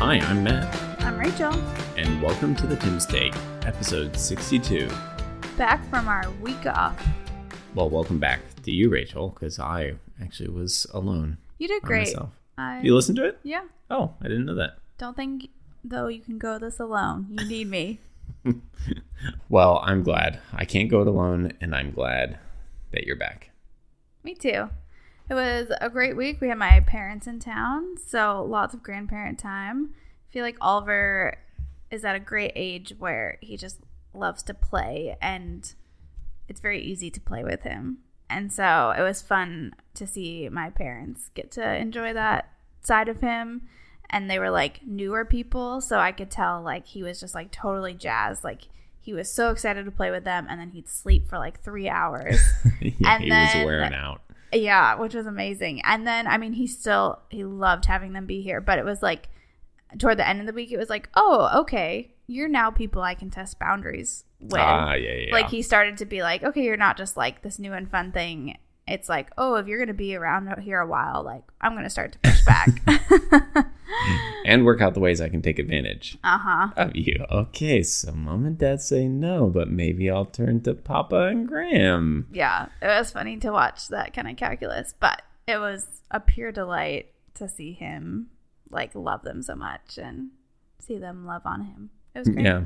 Hi, I'm Matt, I'm Rachel, and welcome to the Tim's State, episode 62. back from our week off. Well, welcome back to you, Rachel, because I actually was alone You did great. myself. I, You listened to it? yeah. Oh, I didn't know that. Don't think though you can go this alone. You need me. Well, I'm glad. I can't go it alone, and I'm glad that you're back. me too. It was a great week. We had my parents in town, so lots of grandparent time. I feel like Oliver is at a great age where he just loves to play and it's very easy to play with him. And so it was fun to see my parents get to enjoy that side of him. And they were like newer people, so I could tell like he was just like totally jazzed. Like he was so excited to play with them, and then he'd sleep for like three hours. yeah, And he then- was wearing out. Yeah, which was amazing. And then I mean he still he loved having them be here, but it was like toward the end of the week it was like, "Oh, okay. You're now people I can test boundaries with." Ah, yeah, yeah. Like he started to be like, "Okay, you're not just like this new and fun thing. It's like, "Oh, if you're going to be around here a while, like I'm going to start to push back." and work out the ways I can take advantage uh-huh. of you. Okay, so mom and dad say no, but maybe I'll turn to Papa and Graham. Yeah, it was funny to watch that kind of calculus, but it was a pure delight to see him like love them so much and see them love on him. It was great. Yeah.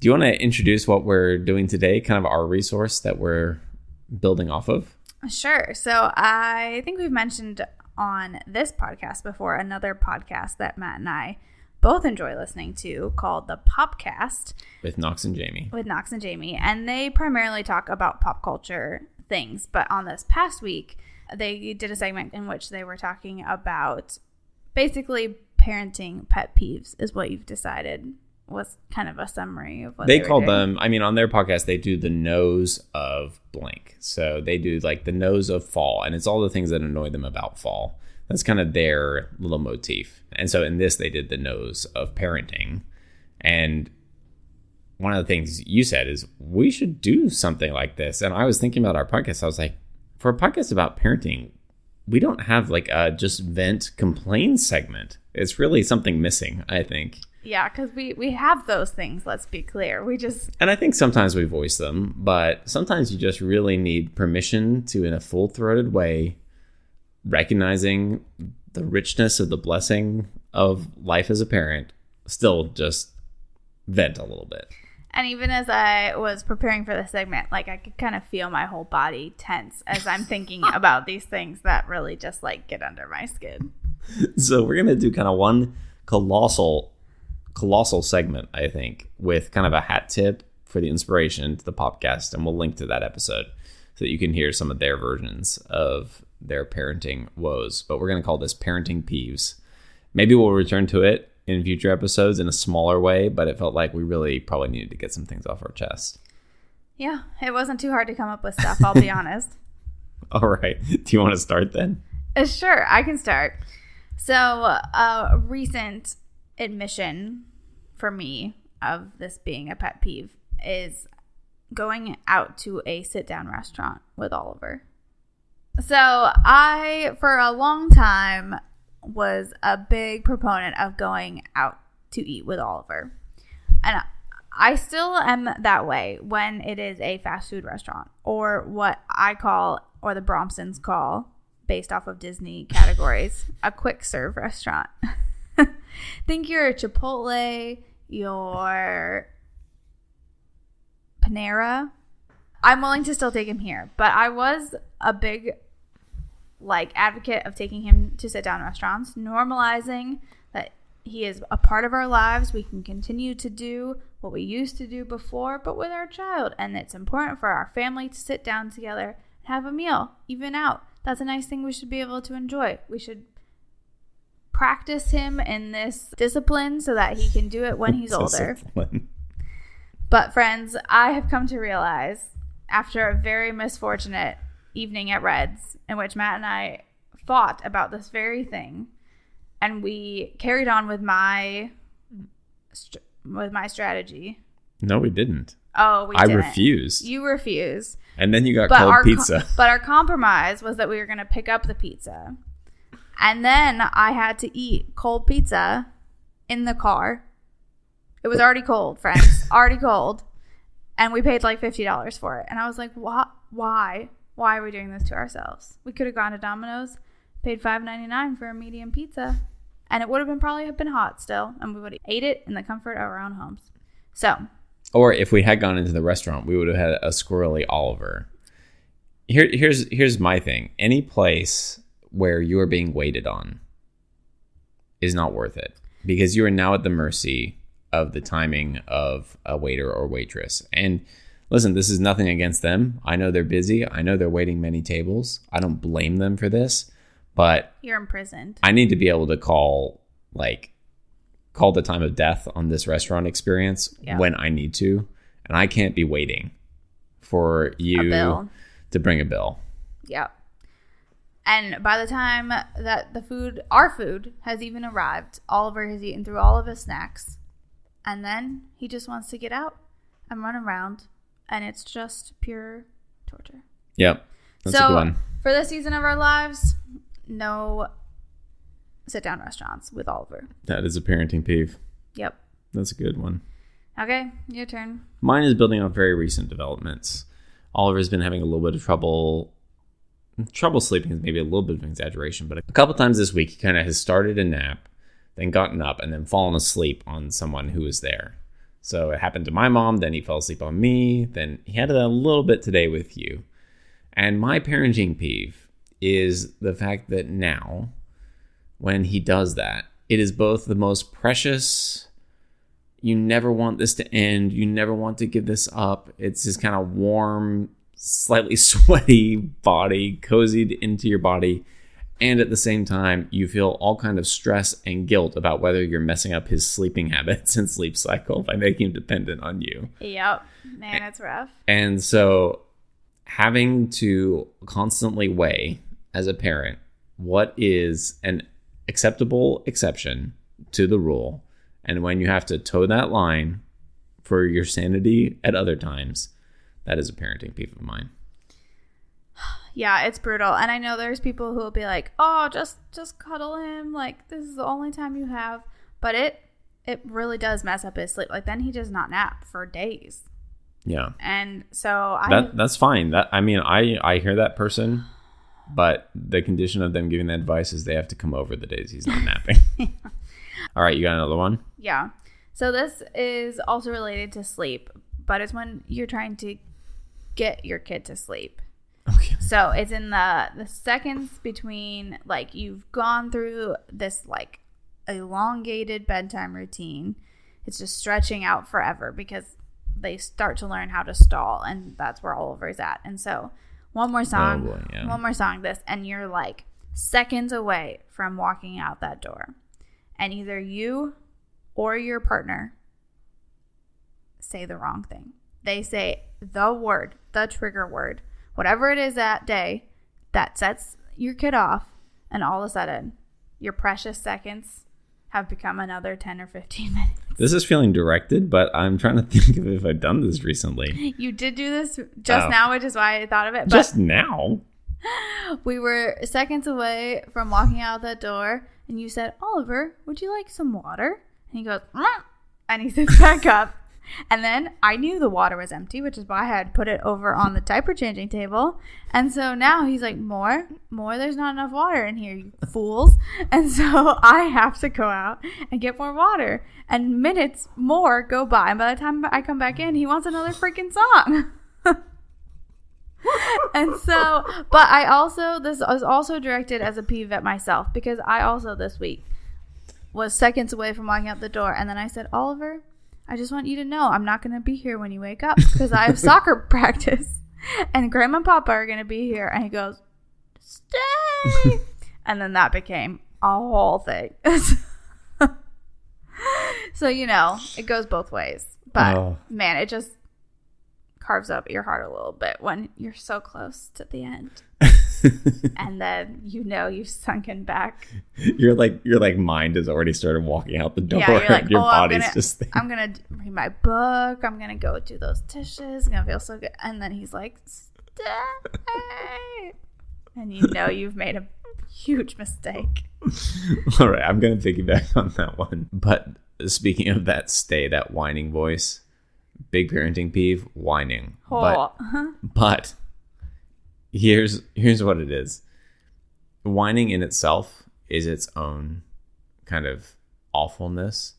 Do you want to introduce what we're doing today? Kind of our resource that we're building off of? Sure. So I think we've mentioned on this podcast before another podcast that Matt and I both enjoy listening to called the Popcast with Knox and Jamie. with Knox and Jamie, and they primarily talk about pop culture things. But on this past week, they did a segment in which they were talking about basically parenting pet peeves, is what you've decided was kind of a summary of what They they, call them, I mean, on their podcast, they do the nose of blank. So they do like the nose of fall, and it's all the things that annoy them about fall. That's kind of their little motif. And so in this, they did the nose of parenting. And one of the things you said is we should do something like this. And I was thinking about our podcast. I was like, for a podcast about parenting, we don't have like a just vent complain segment. It's really something missing, I think. Yeah, because we, we have those things, let's be clear. We just And I think sometimes we voice them, but sometimes you just really need permission to, in a full throated way, recognizing the richness of the blessing of life as a parent, still just vent a little bit. And even as I was preparing for this segment, like I could kind of feel my whole body tense as I'm thinking about these things that really just like get under my skin. So we're gonna do kind of one colossal, colossal segment, I think, with kind of a hat tip for the inspiration to the podcast, and we'll link to that episode so that you can hear some of their versions of their parenting woes. But we're gonna call this parenting peeves. Maybe we'll return to it in future episodes in a smaller way, but it felt like we really probably needed to get some things off our chest. Yeah, it wasn't too hard to come up with stuff, I'll be honest. All right, do you want to start then? Uh, sure, I can start. So, a recent admission for me of this being a pet peeve is going out to a sit down restaurant with Oliver. So, I, for a long time, was a big proponent of going out to eat with Oliver. And I still am that way when it is a fast food restaurant or what I call, or the Bromsons call, based off of Disney categories, a quick serve restaurant. Think your Chipotle, your Panera. I'm willing to still take him here, but I was a big like advocate of taking him to sit down restaurants, normalizing that he is a part of our lives. We can continue to do what we used to do before, but with our child. And it's important for our family to sit down together and have a meal, even out. That's a nice thing we should be able to enjoy. We should practice him in this discipline so that he can do it when he's older. But friends, I have come to realize after a very misfortunate evening at Reds in which Matt and I fought about this very thing and we carried on with my with my strategy. No, we didn't. Oh, we I didn't. refused. You refused. And then you got But cold pizza. but our compromise was that we were going to pick up the pizza. And then I had to eat cold pizza in the car. It was already cold, friends. already cold. And we paid like $50 for it. And I was like, what? Why? Why are we doing this to ourselves? We could have gone to Domino's, paid $5.99 for a medium pizza, and it would have been probably have been hot still, and we would have ate it in the comfort of our own homes. So, Or if we had gone into the restaurant, we would have had a squirrely Oliver. Here, here's here's my thing. Any place where you are being waited on is not worth it because you are now at the mercy of the timing of a waiter or waitress. And listen, this is nothing against them. I know they're busy. I know they're waiting many tables. I don't blame them for this, but you're imprisoned. I need to be able to call like call the time of death on this restaurant experience Yeah. when I need to, and I can't be waiting for you to bring a bill. Yep. And by the time that the food, our food, has even arrived, Oliver has eaten through all of his snacks. And then he just wants to get out and run around. And it's just pure torture. Yep, that's a so, good one. for this season of our lives, no sit down restaurants with Oliver. That is a parenting peeve. Yep. That's a good one. Okay, your turn. Mine is building on very recent developments. Oliver's been having a little bit of trouble. Trouble sleeping is maybe a little bit of an exaggeration, but a couple times this week he kind of has started a nap, then gotten up, and then fallen asleep on someone who was there. So it happened to my mom, then he fell asleep on me, then he had it a little bit today with you. And my parenting peeve is the fact that now, when he does that, it is both the most precious you never want this to end. You never want to give this up. It's this kind of warm, slightly sweaty body cozied into your body. And at the same time, you feel all kind of stress and guilt about whether you're messing up his sleeping habits and sleep cycle by making him dependent on you. Yep. Man, it's rough. And so having to constantly weigh as a parent what is an acceptable exception to the rule and when you have to toe that line for your sanity at other times, that is a parenting peeve of mine. Yeah, it's brutal. And I know there's people who will be like, "Oh, just just cuddle him. Like this is the only time you have." But it it really does mess up his sleep. Like then he does not nap for days. Yeah. And so I That that's fine. That I mean, I I hear that person, but the condition of them giving that advice is they have to come over the days he's not napping. All right, you got another one? Yeah. So this is also related to sleep, but it's when you're trying to get your kid to sleep. Okay. So it's in the the seconds between like you've gone through this like elongated bedtime routine. It's just stretching out forever because they start to learn how to stall and that's where Oliver's at. And so one more song, oh, boy, yeah. one more song this and you're like seconds away from walking out that door. And either you or your partner say the wrong thing. They say the word, the trigger word, whatever it is that day that sets your kid off, and all of a sudden, your precious seconds have become another 10 or 15 minutes. This is feeling directed, but I'm trying to think of if I've done this recently. You did do this just Oh. now, which is why I thought of it. But Just now. we were seconds away from walking out that door, and you said, Oliver, would you like some water? And he goes, "Mm," and he sits back up. And then I knew the water was empty, which is why I had put it over on the diaper changing table. And so now he's like, More, more, there's not enough water in here, you fools. And so I have to go out and get more water. And minutes more go by. And by the time I come back in, he wants another freaking song. and so, but I also, this was also directed as a peeve at myself because I also this week was seconds away from walking out the door. And then I said, Oliver, I just want you to know I'm not going to be here when you wake up because I have soccer practice and grandma and papa are going to be here. And he goes, stay. and then that became a whole thing. so, you know, it goes both ways. But Oh. man, it just carves up your heart a little bit when you're so close to the end. and then you know you've sunken back. You're like your like mind has already started walking out the door. Yeah, you're like, your oh, I'm body's gonna, just there. I'm gonna read my book. I'm gonna go do those dishes. I'm gonna feel so good. And then he's like, stay. And you know you've made a huge mistake. All right, I'm gonna piggyback on that one. But speaking of that stay, that whining voice, big parenting peeve, whining. But Oh. Uh-huh. but here's here's what it is. Whining in itself is its own kind of awfulness.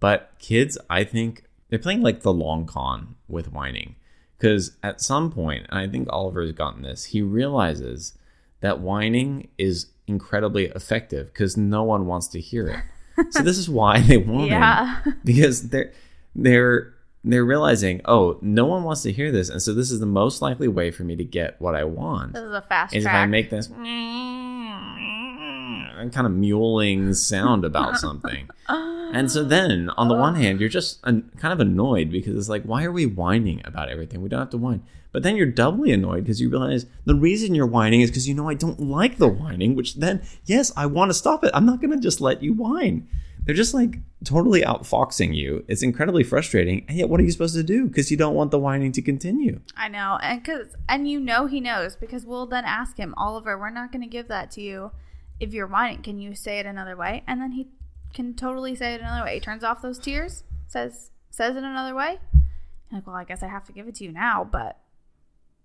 But kids, I think they're playing like the long con with whining. Because at some point, and I think Oliver has gotten this, he realizes that whining is incredibly effective because no one wants to hear it. so this is why they want Yeah. him because they're they're they're realizing, oh, no one wants to hear this, and so this is the most likely way for me to get what I want This is a fast is if I make this kind of mewling sound about something. And so then, on the one hand, you're just an, kind of annoyed because it's like, why are we whining about everything? We don't have to whine. But then you're doubly annoyed because you realize the reason you're whining is because you know I don't like the whining, which then, yes, I want to stop it. I'm not going to just let you whine. They're just like totally outfoxing you. It's incredibly frustrating. And yet, what are you supposed to do? Because you don't want the whining to continue. I know, and cause and you know he knows because we'll then ask him, Oliver, we're not going to give that to you if you're whining. Can you say it another way? And then he can totally say it another way. He turns off those tears, says says it another way. Like, well, I guess I have to give it to you now, but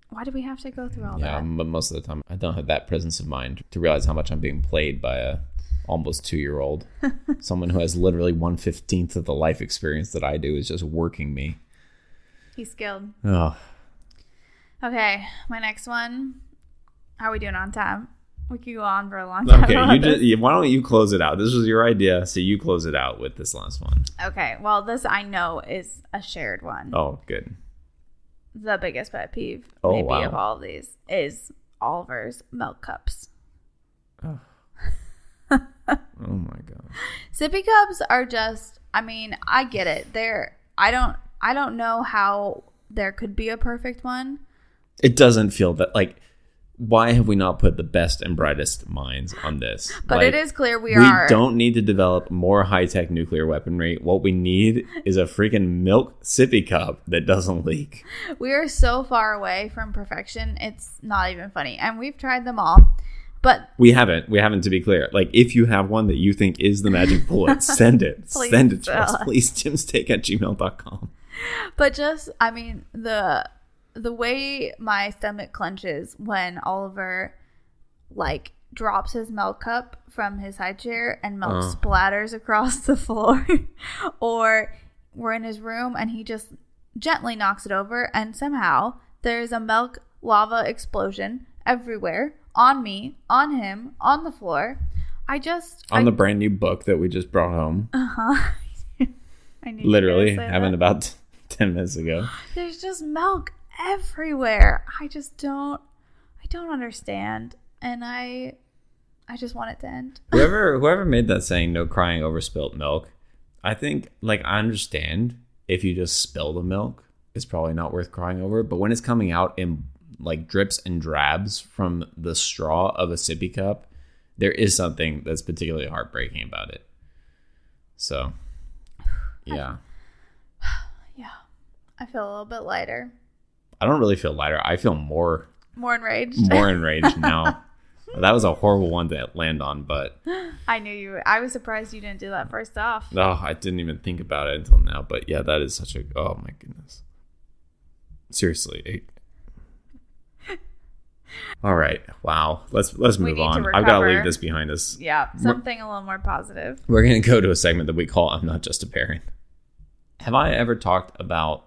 why do we have to go through all Yeah, that? but most of the time I don't have that presence of mind to realize how much I'm being played by a almost two year old. Someone who has literally one fifteenth of the life experience that I do is just working me. He's skilled. Oh, Okay, my next one. How are we doing on time? We could go on for a long time. okay. You just why don't you close it out? This was your idea, so you close it out with this last one. Okay, well, this I know is a shared one. Oh, good. the biggest pet peeve Oh, maybe wow. of all of these is Oliver's milk cups. Oh Oh my god. Sippy cups are just I mean, I get it. They're I don't I don't know how there could be a perfect one. It doesn't feel that like. Why have we not put the best and brightest minds on this? But Like, it is clear we, we are don't need to develop more high tech nuclear weaponry. What we need is a freaking milk sippy cup that doesn't leak. we are so far away from perfection. It's not even funny. And we've tried them all. But We haven't. We haven't, to be clear. Like, if you have one that you think is the magic bullet, send it. Send it to us. us. Please, timstake at gmail.com. but just I mean the the way my stomach clenches when Oliver like drops his milk cup from his high chair and milk Uh. splatters across the floor or we're in his room and he just gently knocks it over and somehow there's a milk lava explosion everywhere on me on him on the floor i just On I, the brand new book that we just brought home, uh-huh. I knew literally, happened about 10 minutes ago. there's just milk everywhere. I just don't I don't understand and I I just want it to end. Whoever whoever made that saying, no crying over spilt milk, I think, like, I understand if you just spill the milk, it's probably not worth crying over. But when it's coming out in, like, drips and drabs from the straw of a sippy cup, there is something that's particularly heartbreaking about it. So, yeah. Yeah. I feel a little bit lighter. I don't really feel lighter. I feel more More enraged. more enraged now. That was a horrible one to land on, but I knew you I was surprised you didn't do that first off. oh, I didn't even think about it until now. But yeah, that is such a oh my goodness. Seriously. All right. Wow. Let's let's move on. I've got to leave this behind us. Yeah, something a little more positive. We're going to go to a segment that we call I'm not just a parent. Have I ever talked about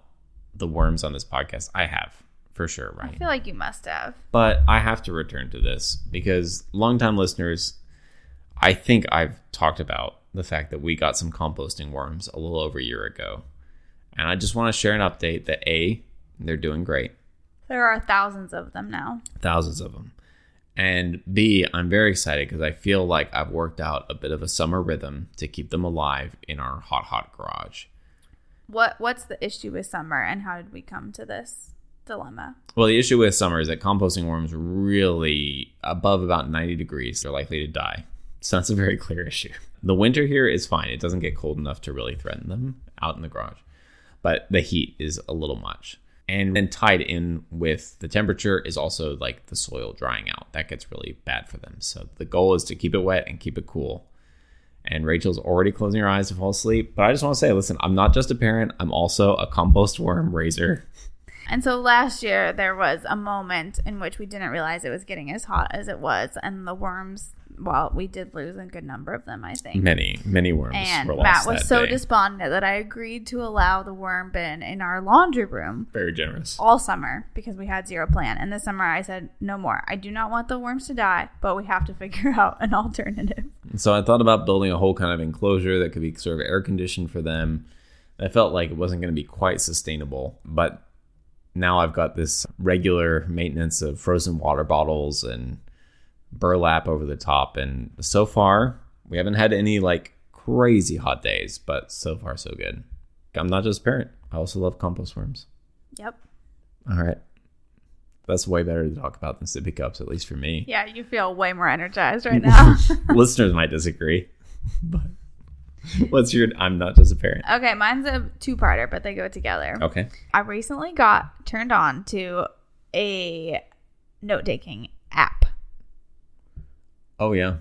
the worms on this podcast? I have, for sure, right? I feel like you must have. but I have to return to this because longtime listeners, I think I've talked about the fact that we got some composting worms a little over a year ago. And I just want to share an update that A, they're doing great, There are thousands of them now. thousands of them. And B, I'm very excited because I feel like I've worked out a bit of a summer rhythm to keep them alive in our hot, hot garage. What what's the issue with summer and how did we come to this dilemma? Well, the issue with summer is that composting worms really above about 90 degrees, they're likely to die. So that's a very clear issue. The winter here is fine. It doesn't get cold enough to really threaten them out in the garage. But the heat is a little much. And then tied in with the temperature is also like the soil drying out. That gets really bad for them. So the goal is to keep it wet and keep it cool. and Rachel's already closing her eyes to fall asleep. But I just want to say, listen, I'm not just a parent, I'm also a compost worm raiser. And so last year there was a moment in which we didn't realize it was getting as hot as it was, and the worms. Well, we did lose a good number of them, I think. Many, many worms And were Matt was that so day. despondent that I agreed to allow the worm bin in our laundry room Very generous. all summer because we had zero plan. And this summer I said, no more. I do not want the worms to die, but we have to figure out an alternative. So I thought about building a whole kind of enclosure that could be sort of air conditioned for them. I felt like it wasn't going to be quite sustainable, but now I've got this regular maintenance of frozen water bottles and burlap over the top. And so far, we haven't had any like crazy hot days, but so far, so good. I'm not just a parent, I also love compost worms. Yep. All right. That's way better to talk about than sippy cups, at least for me. Yeah, you feel way more energized right now. Listeners might disagree, but what's your? I'm not just a parent. okay, mine's a two parter, but they go together. Okay. I recently got turned on to a note taking app. Oh yeah.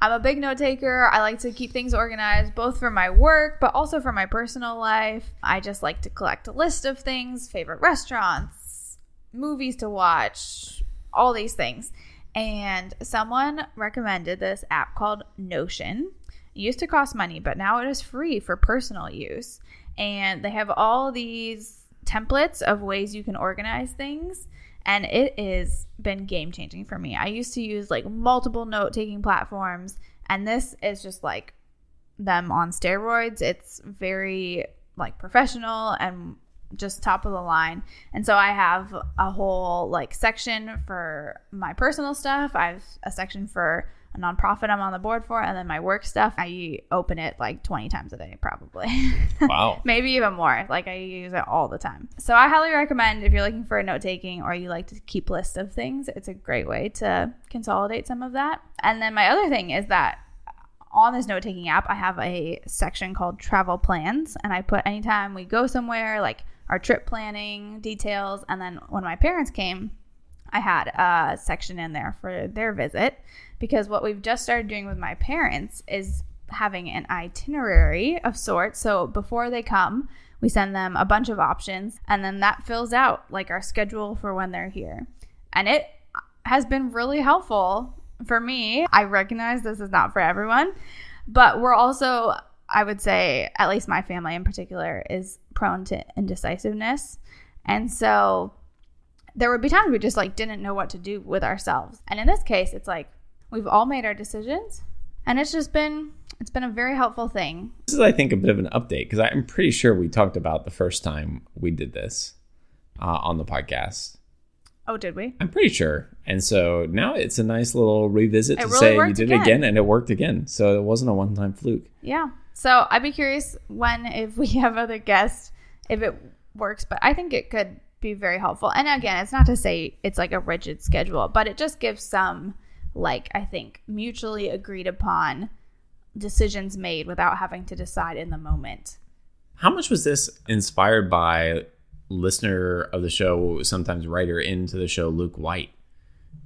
I'm a big note taker. I like to keep things organized, both for my work, but also for my personal life. I just like to collect a list of things, favorite restaurants, movies to watch, all these things. And someone recommended this app called Notion. It used to cost money, but now it is free for personal use. And they have all these templates of ways you can organize things and it has been game changing for me. I used to use like multiple note taking platforms, and this is just like them on steroids. It's very like professional and just top of the line. And so I have a whole like section for my personal stuff. I have a section for a nonprofit I'm on the board for, and then my work stuff. I open it like 20 times a day, probably. Wow. Maybe even more. Like I use it all the time. So I highly recommend if you're looking for a note taking or you like to keep lists of things, it's a great way to consolidate some of that. And then my other thing is that on this note taking app, I have a section called travel plans, and I put anytime we go somewhere, like our trip planning details. And then when my parents came, I had a section in there for their visit because what we've just started doing with my parents is having an itinerary of sorts. So before they come, we send them a bunch of options and then that fills out like our schedule for when they're here. And it has been really helpful for me. I recognize this is not for everyone, but we're also, I would say, at least my family in particular, is prone to indecisiveness. And so there would be times we just like didn't know what to do with ourselves. And in this case, it's like we've all made our decisions and it's just been it's been a very helpful thing. This is, I think, a bit of an update because I'm pretty sure we talked about the first time we did this uh, on the podcast. Oh, did we? I'm pretty sure. And so now it's a nice little revisit It to really say you did it again. again and it worked again. So it wasn't a one time fluke. Yeah. So I'd be curious when if we have other guests if it works, but I think it could be very helpful. And again, it's not to say it's like a rigid schedule, but it just gives some like I think mutually agreed upon decisions made without having to decide in the moment. How much was this inspired by listener of the show, sometimes writer into the show, Luke White?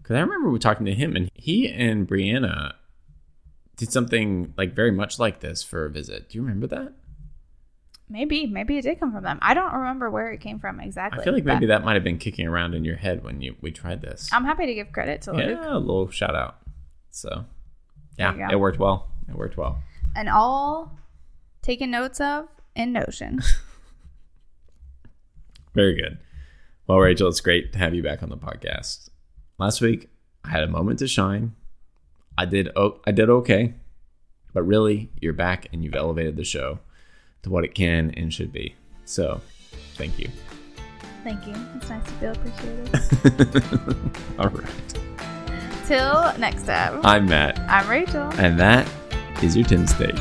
Because I remember we talking to him, and he and Brianna did something like very much like this for a visit. Do you remember that? Maybe, maybe it did come from them. I don't remember where it came from exactly. I feel like maybe that might have been kicking around in your head when you we tried this. I'm happy to give credit to Luke. yeah, a little shout out. So, yeah, There you go. it worked well. It worked well. And all taken notes of in Notion. Very good. Well, Rachel, it's great to have you back on the podcast. Last week, I had a moment to shine. I did oh, I did okay, but really, you're back and you've elevated the show to what it can and should be. So, thank you. Thank you. It's nice to feel appreciated. All right. Till next time. I'm Matt, I'm Rachel. and that is your Tim Steak.